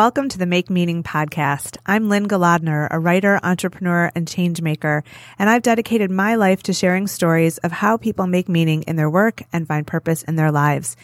Welcome to the Make Meaning podcast. I'm Lynne Golodner, a writer, entrepreneur, and change maker, and I've dedicated my life to sharing stories of how people make meaning in their work and find purpose in their lives.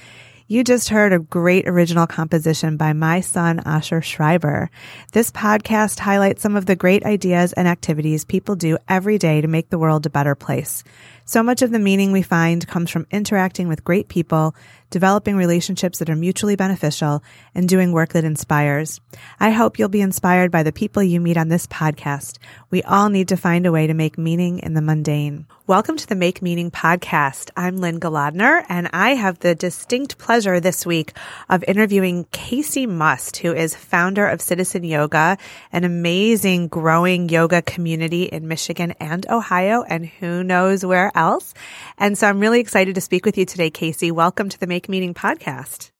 You just heard a great original composition by my son, Asher Schreiber. This podcast highlights some of the great ideas and activities people do every day to make the world a better place. So much of the meaning we find comes from interacting with great people, developing relationships that are mutually beneficial, and doing work that inspires. I hope you'll be inspired by the people you meet on this podcast. We all need to find a way to make meaning in the mundane. Welcome to the Make Meaning podcast. I'm Lynne Golodner, and I have the distinct pleasure this week of interviewing Kacee Must, who is founder of Citizen Yoga, an amazing growing yoga community in Michigan and Ohio, and who knows where else. And so I'm really excited to speak with you today, Kacee. Welcome to the Make Meaning podcast.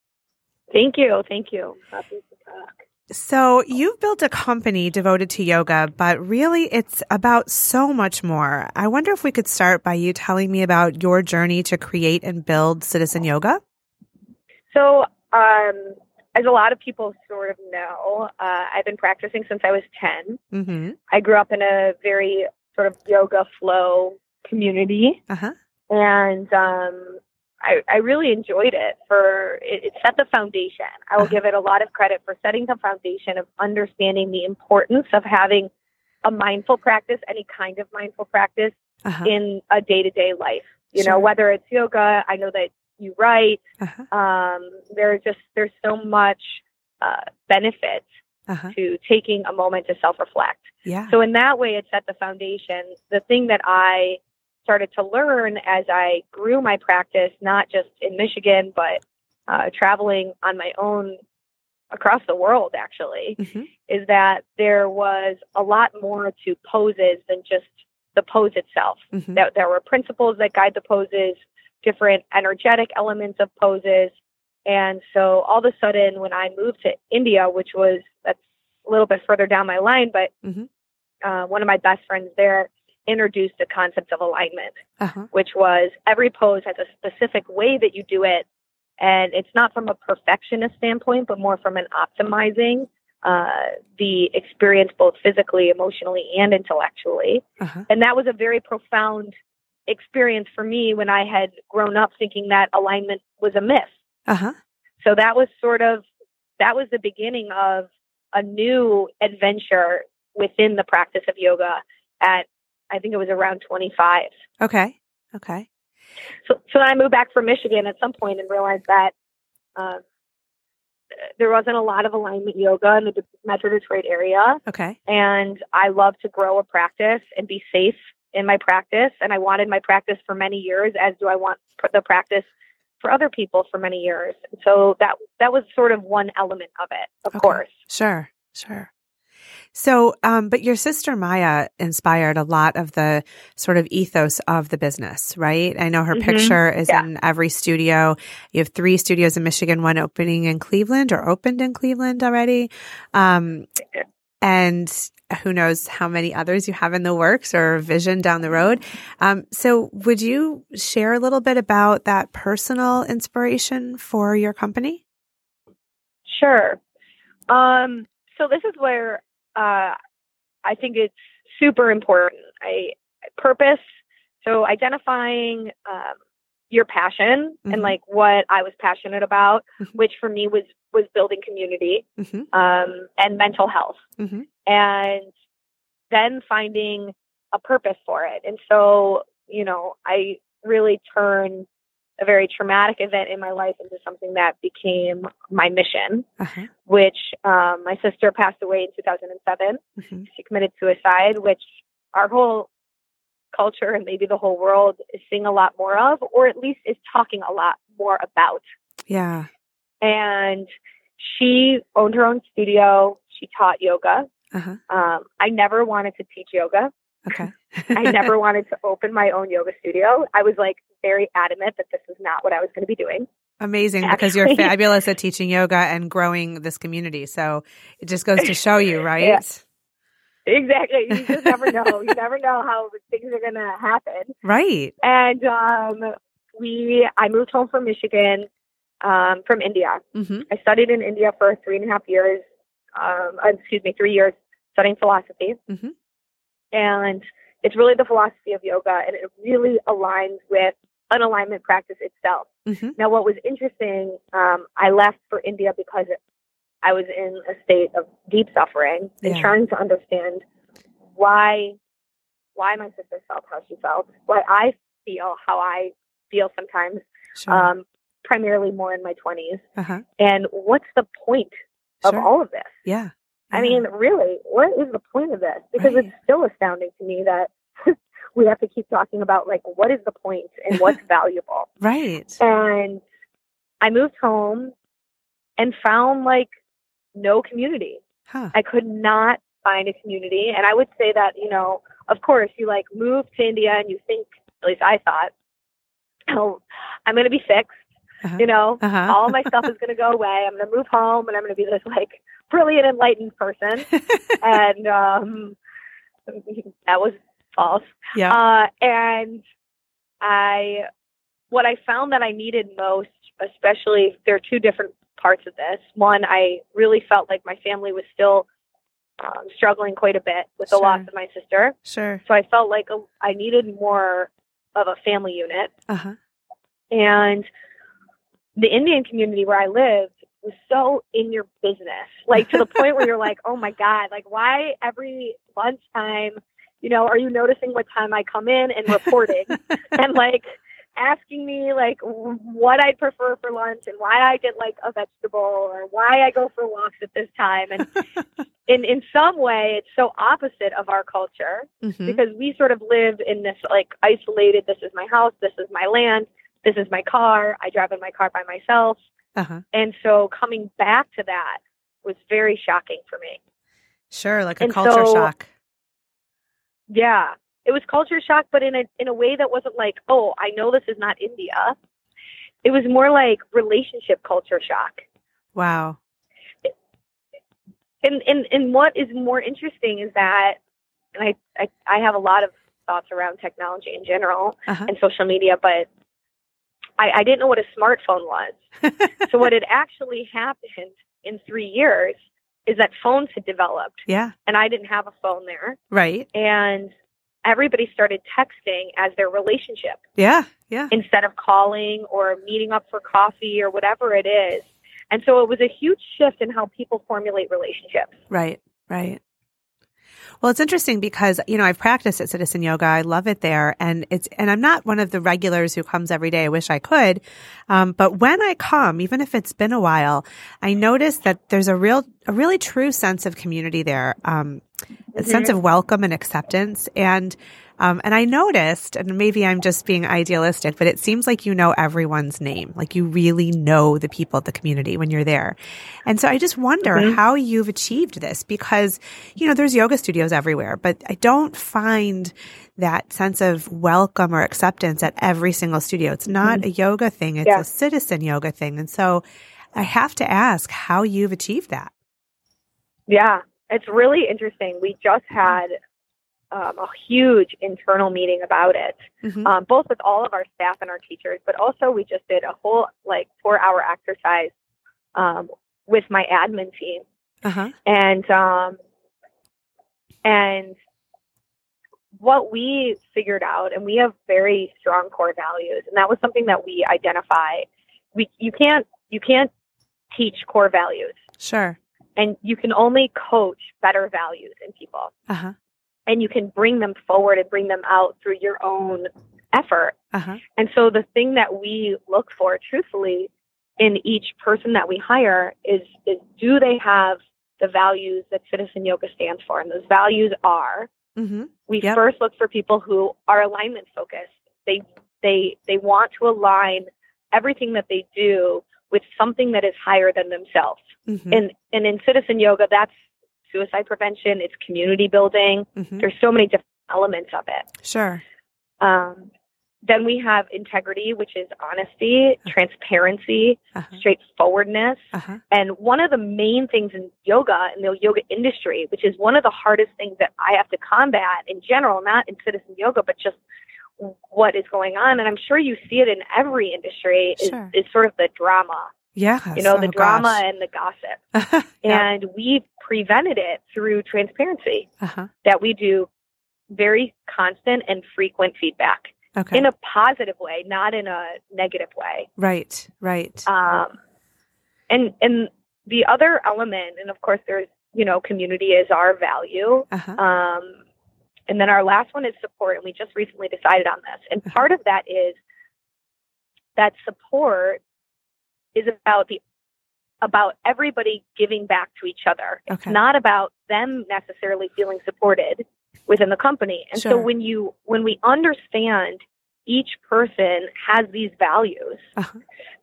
Thank you. Thank you. Happy to talk. So you've built a company devoted to yoga, but really it's about so much more. I wonder if we could start by you telling me about your journey to create and build Citizen Yoga. So, um, as a lot of people sort of know, uh, I've been practicing since I was 10. Mm-hmm. I grew up in a very sort of yoga flow community. Uh-huh. And um, I, I really enjoyed it for it, it set the foundation. I will Uh-huh. give it a lot of credit for setting the foundation of understanding the importance of having a mindful practice, any kind of mindful practice Uh-huh. in a day to day life. You know, whether it's yoga, I know that you write. Uh-huh. Um, there's just there's so much uh, benefit Uh-huh. to taking a moment to self reflect. Yeah. So in that way, it set the foundation. The thing that I started to learn as I grew my practice, not just in Michigan, but uh, traveling on my own across the world, actually, hmm is that there was a lot more to poses than just the pose itself. hmm That there were principles that guide the poses, different energetic elements of poses. And so all of a sudden, when I moved to India, which was that's a little bit further down my line, but Mhm. uh, one of my best friends there introduced the concept of alignment, Uh-huh. which was every pose has a specific way that you do it. And it's not from a perfectionist standpoint, but more from an optimizing uh, the experience both physically, emotionally, and intellectually. Uh-huh. And that was a very profound experience for me when I had grown up thinking that alignment was a myth. Uh-huh. So that was sort of that was the beginning of a new adventure within the practice of yoga at I think it was around 25. Okay. Okay. So so then I moved back from Michigan at some point and realized that um, there wasn't a lot of alignment yoga in the Metro Detroit area Okay. and I love to grow a practice and be safe in my practice. And I wanted my practice for many years, as do I want pr- the practice for other people for many years. And so that that was sort of one element of it, of Okay. course. Sure. Sure. So, um, but your sister Maya inspired a lot of the sort of ethos of the business, right? I know her Mhm. picture is Yeah. in every studio. You have three studios in Michigan, one opening in Cleveland or opened in Cleveland already. Um, and who knows how many others you have in the works or vision down the road. Um, so would you share a little bit about that personal inspiration for your company? Sure. Um, so this is where uh, I think it's super important. I purpose. So identifying um, your passion Mhm. and like what I was passionate about, Mhm. which for me was was building community hmm um, and mental health, hmm and then finding a purpose for it. And so, you know, I really turned a very traumatic event in my life into something that became my mission Uh-huh. which um, my sister passed away in 2007. hmm She committed suicide, which our whole culture and maybe the whole world is seeing a lot more of, or at least is talking a lot more about. Yeah. and she owned her own studio. She taught yoga. Uh-huh. Um, I never wanted to teach yoga. Okay. I never wanted to open my own yoga studio. I was like very adamant that this is not what I was going to be doing. Amazing because you're fabulous at teaching yoga and growing this community. So it just goes to show you, right? Yeah. Exactly. You just never know. You never know how things are going to happen. Right. And um, we, I moved home from Michigan, um, from India. hmm I studied in India for three and a half years. Um, uh, excuse me, three years studying philosophy. Mhm. And it's really the philosophy of yoga, and it really aligns with an alignment practice itself. hmm Now, what was interesting, um, I left for India because I was in a state of deep suffering and Yeah. trying to understand why why my sister felt how she felt, why I feel how I feel sometimes, Sure. um, primarily more in my 20s, uh-huh. and what's the point of Sure. all of this? Yeah. I mean, really, what is the point of this? Because Right. it's still astounding to me that we have to keep talking about like what is the point and what's valuable. right. And I moved home and found like no community. Huh. I could not find a community. And I would say that, you know, of course, you like move to India and you think, at least I thought, oh, I'm going to be fixed. Uh-huh. You know, Uh-huh. all my stuff is going to go away. I'm going to move home and I'm going to be this like brilliant, enlightened person. and um, that was false. yeah. Uh, and I, what I found that I needed most, especially there are two different parts of this. One, I really felt like my family was still um, struggling quite a bit with the loss of my sister. sure. So I felt like a, I needed more of a family unit. Uh-huh. And the Indian community where I lived was so in your business, like to the point where you're like, oh my God, like why every lunchtime, you know, are you noticing what time I come in and reporting and like asking me like what I'd prefer for lunch and why I get like a vegetable or why I go for walks at this time. And in, in some way, it's so opposite of our culture Mhm. because we sort of live in this like isolated this is my house this is my land this is my car i drive in my car by myself Uh-huh. and so coming back to that was very shocking for me Sure. Like a And culture so- shock. Yeah it was culture shock but in a in a way that wasn't like oh i know this is not india it was more like relationship culture shock Wow. and and and what is more interesting is that and i i, I have a lot of thoughts around technology in general Uh-huh. and social media, but I, I didn't know what a smartphone was. so what had actually happened in three years is that phones had developed, yeah. and I didn't have a phone there, Right. and everybody started texting as their relationship Yeah. Yeah. instead of calling or meeting up for coffee or whatever it is. And so it was a huge shift in how people formulate relationships. Right, right. Well, it's interesting because, you know, I've practiced at Citizen Yoga. I love it there. And it's, and I'm not one of the regulars who comes every day. I wish I could. Um, but when I come, even if it's been a while, I notice that there's a real, a really true sense of community there. Um, a sense of welcome and acceptance. And, um, and I noticed, and maybe I'm just being idealistic, but it seems like you know everyone's name. Like you really know the people at the community when you're there. And so I just wonder mm-hmm. how you've achieved this because, you know, there's yoga studios everywhere, but I don't find that sense of welcome or acceptance at every single studio. It's not mm-hmm. a yoga thing. It's Yeah. a citizen yoga thing. And so I have to ask how you've achieved that. Yeah, it's really interesting. We just mm-hmm. had um, a huge internal meeting about it, Mhm. um, both with all of our staff and our teachers, but also we just did a whole like four hour exercise um, with my admin team, Uh-huh. and um, and what we figured out, and we have very strong core values, and that was something that we identify. We you can't you can't teach core values, Sure. and you can only coach better values in people Uh-huh. And you can bring them forward and bring them out through your own effort. Uh-huh. And so the thing that we look for truthfully in each person that we hire is is do they have the values that citizen yoga stands for? And those values are Mm-hmm. we Yep. first look for people who are alignment focused. They they they want to align everything that they do with something that is higher than themselves. Mhm. And and in citizen yoga, that's suicide prevention. It's community building. Mhm. There's so many different elements of it. Sure. Um, then we have integrity, which is honesty, transparency, Uh-huh. straightforwardness. Uh-huh. And one of the main things in yoga, in the yoga industry, which is one of the hardest things that I have to combat in general, not in citizen yoga, but just what is going on. And I'm sure you see it in every industry, is, Sure. is sort of the drama, Yeah. you know, the Oh, drama gosh. and the gossip. yeah. And we prevented it through transparency, Uh-huh. that we do very constant and frequent feedback Okay. in a positive way, not in a negative way. right. Right. Um, and and the other element, and of course, there's you know, community is our value. uh-huh. Um, and then our last one is support, and we just recently decided on this. And Uh-huh. part of that is that support is about the about everybody giving back to each other. It's not about them necessarily feeling supported within the company. And Sure. so when you when we understand each person has these values, Uh-huh.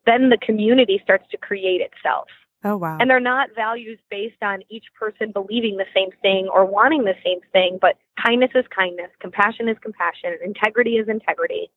then the community starts to create itself. Oh wow. And they're not values based on each person believing the same thing or wanting the same thing, but kindness is kindness, compassion is compassion, integrity is integrity.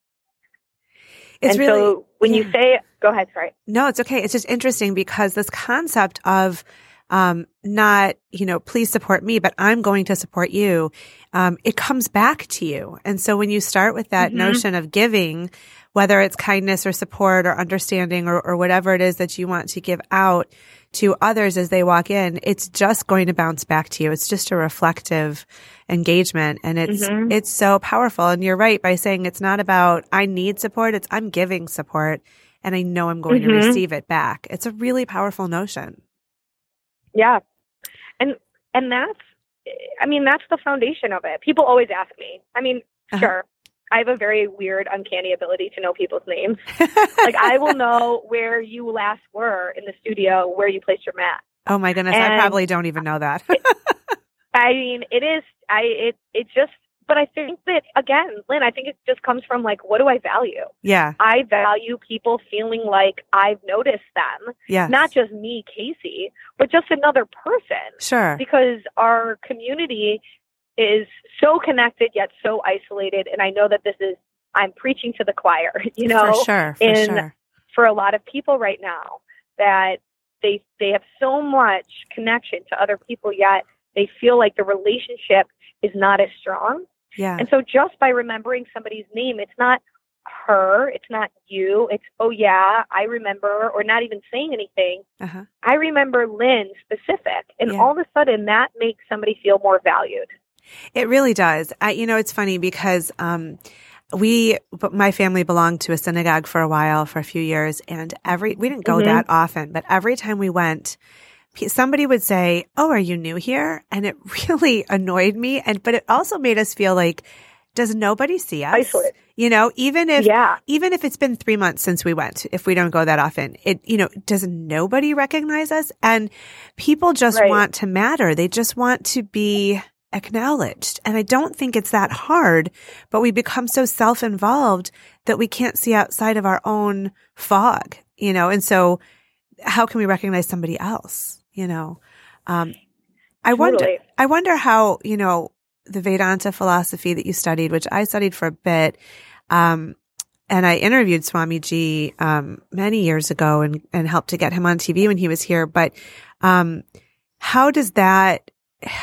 It's and really so when you yeah. say, go ahead, sorry. No, it's okay. It's just interesting because this concept of um, not, you know, please support me, but I'm going to support you. Um, it comes back to you. And so when you start with that Mhm. notion of giving, whether it's kindness or support or understanding or, or whatever it is that you want to give out to others as they walk in, it's just going to bounce back to you. It's just a reflective engagement and it's, Mhm. it's so powerful. And you're right by saying it's not about, I need support. It's I'm giving support and I know I'm going to Mhm. receive it back. It's a really powerful notion. Yeah. And and that's I mean, that's the foundation of it. People always ask me. I mean, Uh-huh. sure. I have a very weird, uncanny ability to know people's names. Like I will know where you last were in the studio, where you placed your mat. oh my goodness. I probably don't even know that. I mean, it is. I it it just. But I think that again, Lynne. I think it just comes from like, what do I value? yeah. I value people feeling like I've noticed them, Yeah, not just me, Kacee, but just another person. sure. Because our community is so connected yet so isolated, and I know that this is. I'm preaching to the choir. You know, for sure. For in- sure. for a lot of people right now that they they have so much connection to other people yet they feel like the relationship is not as strong Yeah. and so just by remembering somebody's name it's not her it's not you it's oh yeah i remember or not even saying anything Uh-huh. i remember lynne specific and Yeah. all of a sudden that makes somebody feel more valued It really does. I, you know, it's funny because, um, we, my family belonged to a synagogue for a while, for a few years, and every, we didn't go Mhm. that often, but every time we went, somebody would say, Oh, are you new here? And it really annoyed me. And, but it also made us feel like, does nobody see us? Isolated. You know, even if, yeah even if it's been three months since we went, if we don't go that often, it, you know, does nobody recognize us? And people just Right. want to matter. They just want to be acknowledged. And I don't think it's that hard, but we become so self-involved that we can't see outside of our own fog, you know, and so how can we recognize somebody else, you know? Um, I wonder, totally. I wonder how, you know, the Vedanta philosophy that you studied, which I studied for a bit, um, and I interviewed Swamiji um, many years ago and, and helped to get him on TV when he was here. But um, how does that?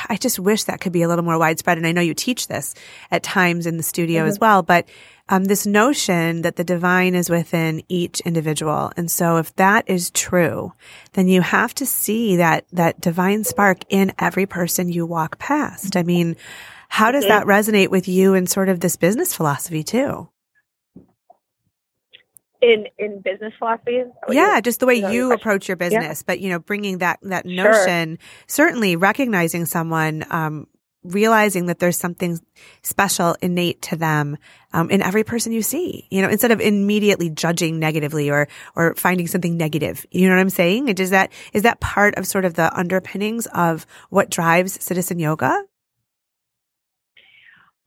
I just wish that could be a little more widespread. And I know you teach this at times in the studio as well. But um, this notion that the divine is within each individual, and so if that is true, then you have to see that that divine spark in every person you walk past. I mean, how does that resonate with you and sort of this business philosophy too? In in business philosophy is that what yeah, just the way you question? approach your business, but you know, bringing that that Sure. notion, certainly recognizing someone, um, realizing that there's something special innate to them um, in every person you see. You know, instead of immediately judging negatively or or finding something negative. You know what I'm saying? And is that is that part of sort of the underpinnings of what drives citizen yoga?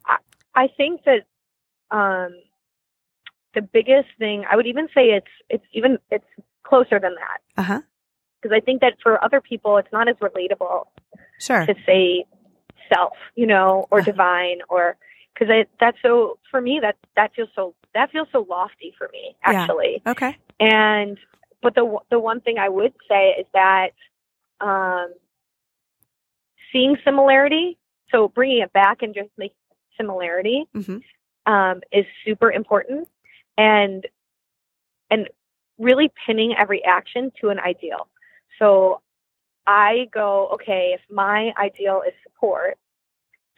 i, I think that um, the biggest thing I would even say it's it's even it's closer than that. Uh huh. Because I think that for other people, it's not as relatable Sure. to say self, you know, or Uh-huh. divine, or because that's so for me that that feels so that feels so lofty for me Yeah. actually. Okay. And but the the one thing I would say is that um, seeing similarity, so bringing it back and just making similarity hmm um, is super important, and and really pinning every action to an ideal. So I go, okay, if my ideal is support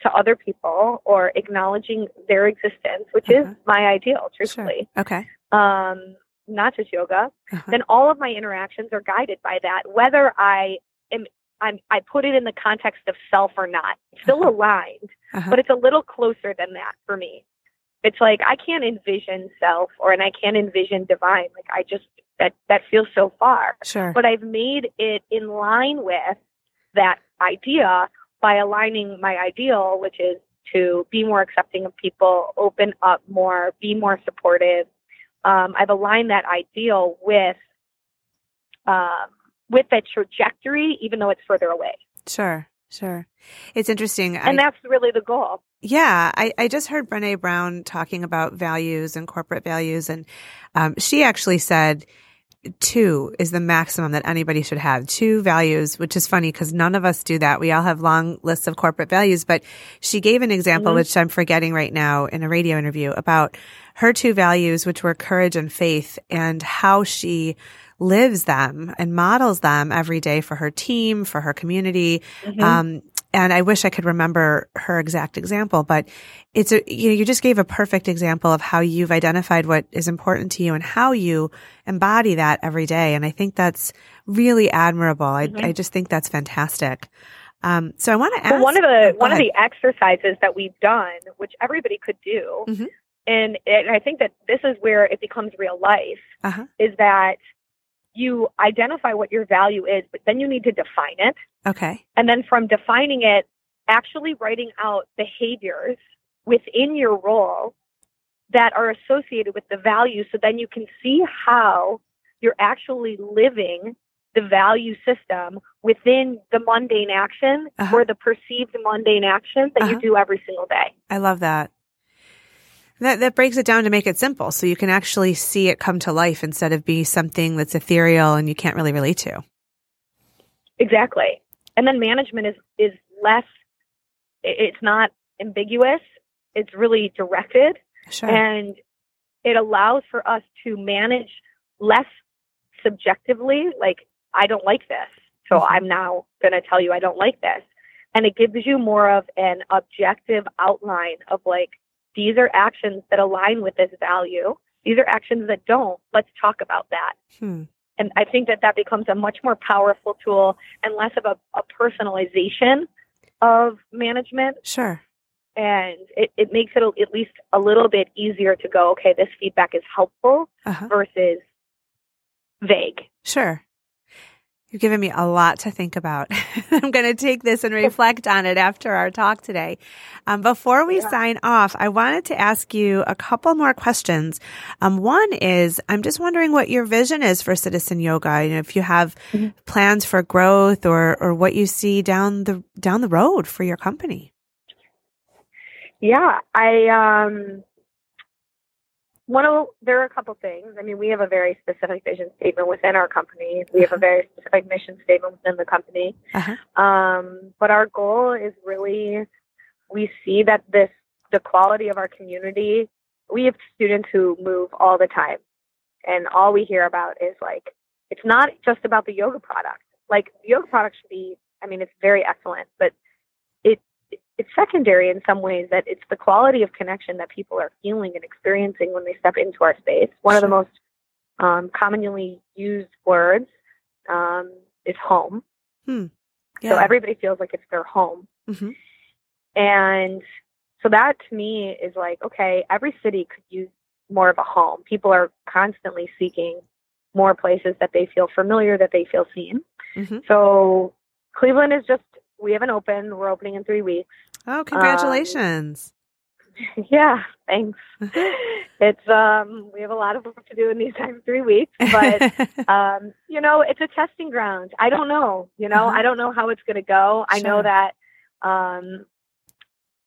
to other people or acknowledging their existence, which Uh-huh. is my ideal, Sure. truthfully, Okay. um, not just yoga, Uh-huh. then all of my interactions are guided by that, whether I am I'm, I put it in the context of self or not. It's still Uh-huh. aligned, Uh-huh. but it's a little closer than that for me. It's like I can't envision self or and I can't envision divine. Like I just that that feels so far. Sure. But I've made it in line with that idea by aligning my ideal, which is to be more accepting of people, open up more, be more supportive. Um, I've aligned that ideal with um, with that trajectory, even though it's further away. Sure. Sure. It's interesting. I, And that's really the goal. Yeah, I, I just heard Brene Brown talking about values and corporate values, and um, she actually said two is the maximum that anybody should have. Two values, which is funny because none of us do that. We all have long lists of corporate values, but she gave an example, Mhm. which I'm forgetting right now in a radio interview about her two values, which were courage and faith, and how she lives them and models them every day for her team, for her community. Mhm. Um, and I wish I could remember her exact example, but it's a, you know, you just gave a perfect example of how you've identified what is important to you and how you embody that every day. And I think that's really admirable. I, Mhm. I just think that's fantastic. Um, so I want to ask Well, one of the oh, one of the exercises that we've done, which everybody could do, Mhm. and, and I think that this is where it becomes real life, Uh-huh. is that you identify what your value is, but then you need to define it, Okay. and then from defining it, actually writing out behaviors within your role that are associated with the value, so then you can see how you're actually living the value system within the mundane action Uh-huh. or the perceived mundane action that Uh-huh. you do every single day. I love that. That that breaks it down to make it simple, so you can actually see it come to life instead of be something that's ethereal and you can't really relate to. Exactly. And then management is is less it's not ambiguous. It's really directed Sure. and it allows for us to manage less subjectively like I don't like this. So Mhm. I'm now going to tell you I don't like this. And it gives you more of an objective outline of like these are actions that align with this value. These are actions that don't. Let's talk about that. Hmm. And I think that that becomes a much more powerful tool and less of a, a personalization of management. Sure. And it, it makes it at least a little bit easier to go, okay, this feedback is helpful Uh-huh. versus vague. Sure. You've given me a lot to think about. I'm going to take this and reflect on it after our talk today. Um, before we Yeah. sign off, I wanted to ask you a couple more questions. Um, one is, I'm just wondering what your vision is for citizen yoga. You know, if you have Mhm. plans for growth or or what you see down the down the road for your company. Yeah, I um one of there are a couple things. I mean, we have a very specific vision statement within our company. We have a very specific mission statement within the company. Uh-huh. Um, but our goal is really we see that this the quality of our community. We have students who move all the time, and all we hear about is like it's not just about the yoga product. Like the yoga product should be. I mean, it's very excellent, but it's secondary in some ways. That it's the quality of connection that people are feeling and experiencing when they step into our space. One of the most um, commonly used words um, is home. So everybody feels like it's their home. Mhm. And so that to me is like, okay, every city could use more of a home. People are constantly seeking more places that they feel familiar, that they feel seen. Mhm. So Cleveland is just, we haven't opened. We're opening in three weeks. Oh, congratulations. Yeah, thanks. it's um we have a lot of work to do in these next three weeks, but um, you know, it's a testing ground. I don't know. You know, Uh-huh. I don't know how it's gonna go. I know that um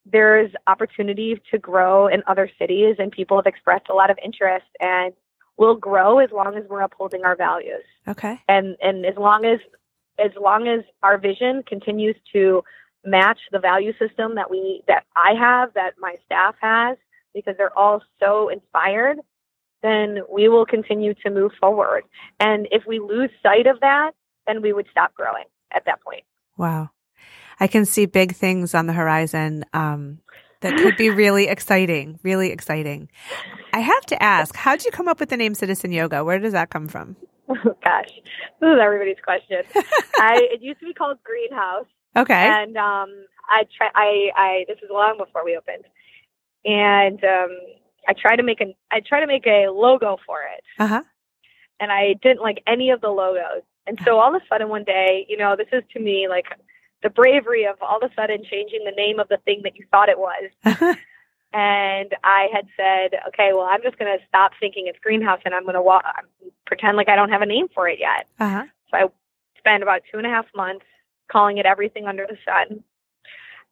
there's opportunity to grow in other cities and people have expressed a lot of interest and we'll grow as long as we're upholding our values okay. and and as long as as long as our vision continues to match the value system that we that I have that my staff has because they're all so inspired then we will continue to move forward and if we lose sight of that then we would stop growing at that point Wow. I can see big things on the horizon um, that could be really exciting, really exciting. I have to ask, how did you come up with the name Citizen Yoga? Where does that come from? oh gosh this is everybody's question I it used to be called Greenhouse Okay. and um I try I I this is long before we opened and um I tried to make an I tried to make a logo for it Uh huh. and I didn't like any of the logos and so all of a sudden one day you know this is to me like the bravery of all of a sudden changing the name of the thing that you thought it was Uh-huh. and I had said okay well I'm just going to stop thinking it's greenhouse and I'm going to wa- pretend like I don't have a name for it yet Uh huh. so I spent about two and a half months calling it everything under the sun.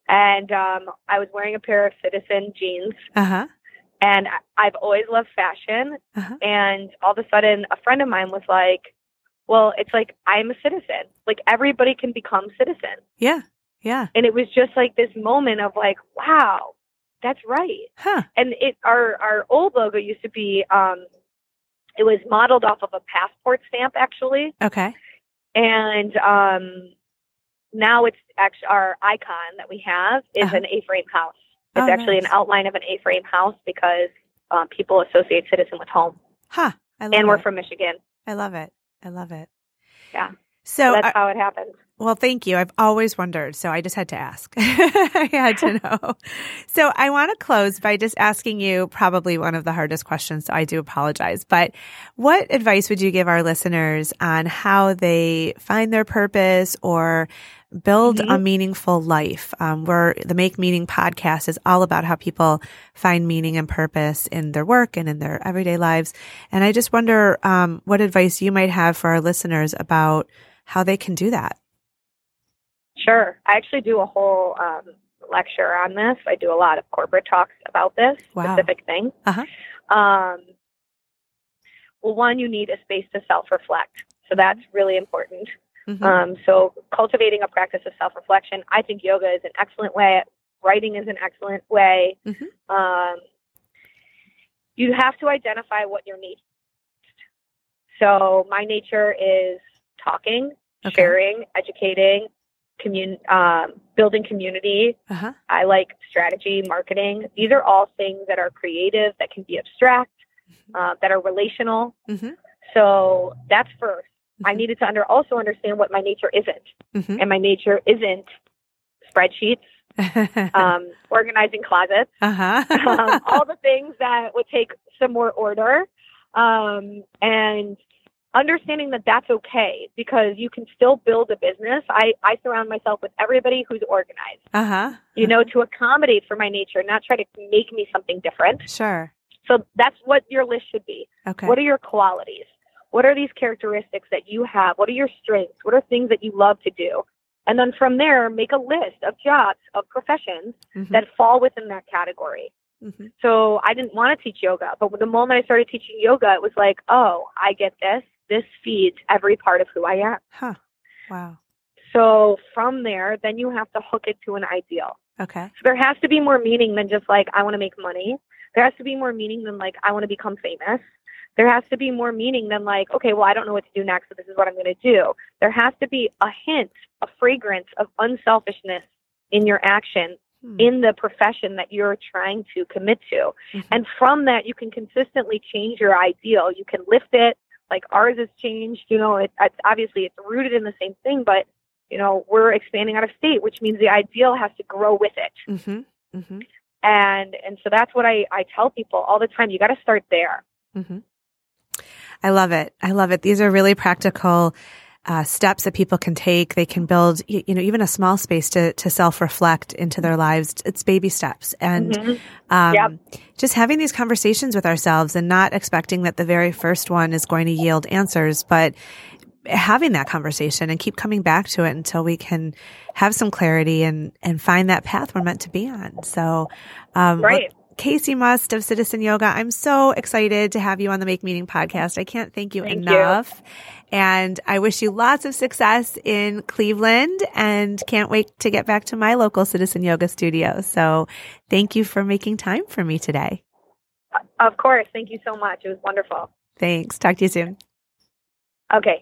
And um, I was wearing a pair of Citizen jeans, Uh huh. and I've always loved fashion. Uh-huh. And all of a sudden, a friend of mine was like, "Well, it's like I'm a citizen. Like everybody can become citizen." Yeah. Yeah. And it was just like this moment of like, "Wow, that's right." Huh. And it our our old logo used to be um, it was modeled off of a passport stamp, actually. Okay. and um, now it's actually our icon that we have is Uh-huh. an A-frame house. It's Oh, actually nice. an outline of an A-frame house because um, people associate Citizen with home, Huh. And we're it. from Michigan. I love it. I love it. Yeah. So, So that's uh, how it happened. well, thank you. I've always wondered, so I just had to ask. I had to know. So I want to close by just asking you probably one of the hardest questions. So I do apologize, but what advice would you give our listeners on how they find their purpose or build a Mhm. meaningful life? Um, where the Make Meaning podcast is all about how people find meaning and purpose in their work and in their everyday lives. And I just wonder um, what advice you might have for our listeners about how they can do that. Sure. I actually do a whole um, lecture on this. I do a lot of corporate talks about this Wow. specific thing. Uh-huh. Um, well, one, you need a space to self-reflect. So that's really important. Mhm. Um, so cultivating a practice of self-reflection, I think yoga is an excellent way. Writing is an excellent way. Mhm. Um, you have to identify what your needs. So my nature is talking, Okay. sharing, educating, commun- um, building community. Uh-huh. I like strategy, marketing. These are all things that are creative, that can be abstract, uh, that are relational. Mhm. So that's 1st I Mhm. needed to under also understand what my nature isn't, Mhm. and my nature isn't spreadsheets, um, organizing closets, uh-huh. um, all the things that would take some more order, um, and understanding that that's okay because you can still build a business. I, I surround myself with everybody who's organized, uh-huh. you know, to accommodate for my nature, not try to make me something different. Sure. So that's what your list should be. Okay. What are your qualities? What are these characteristics that you have? What are your strengths? What are things that you love to do? And then from there, make a list of jobs, of professions Mhm. that fall within that category. Mhm. So I didn't want to teach yoga, but the moment I started teaching yoga, it was like, oh, I get this. This feeds every part of who I am. Huh. Wow. So from there, then you have to hook it to an ideal. Okay. So there has to be more meaning than just like, I want to make money. There has to be more meaning than like, I want to become famous. There has to be more meaning than like, okay, well, I don't know what to do next, so this is what I'm going to do. There has to be a hint, a fragrance of unselfishness in your action Hmm. in the profession that you're trying to commit to. Mhm. And from that, you can consistently change your ideal. You can lift it. Like ours has changed. You know, it, it's obviously it's rooted in the same thing, but you know, we're expanding out of state, which means the ideal has to grow with it. Mhm. Mhm. And and so that's what I I tell people all the time. You got to start there. Mhm. I love it. I love it. These are really practical uh, steps that people can take. They can build, you, you know, even a small space to, to self reflect into their lives. It's baby steps. And, Mm-hmm. um, Yep. just having these conversations with ourselves and not expecting that the very first one is going to yield answers, but having that conversation and keep coming back to it until we can have some clarity and, and find that path we're meant to be on. So, um, Right. Kacee Must of Citizen Yoga. I'm so excited to have you on the Make Meaning podcast. I can't thank you Thank you. enough. And I wish you lots of success in Cleveland and can't wait to get back to my local Citizen Yoga studio. So thank you for making time for me today. Of course. Thank you so much. It was wonderful. Thanks. Talk to you soon. Okay.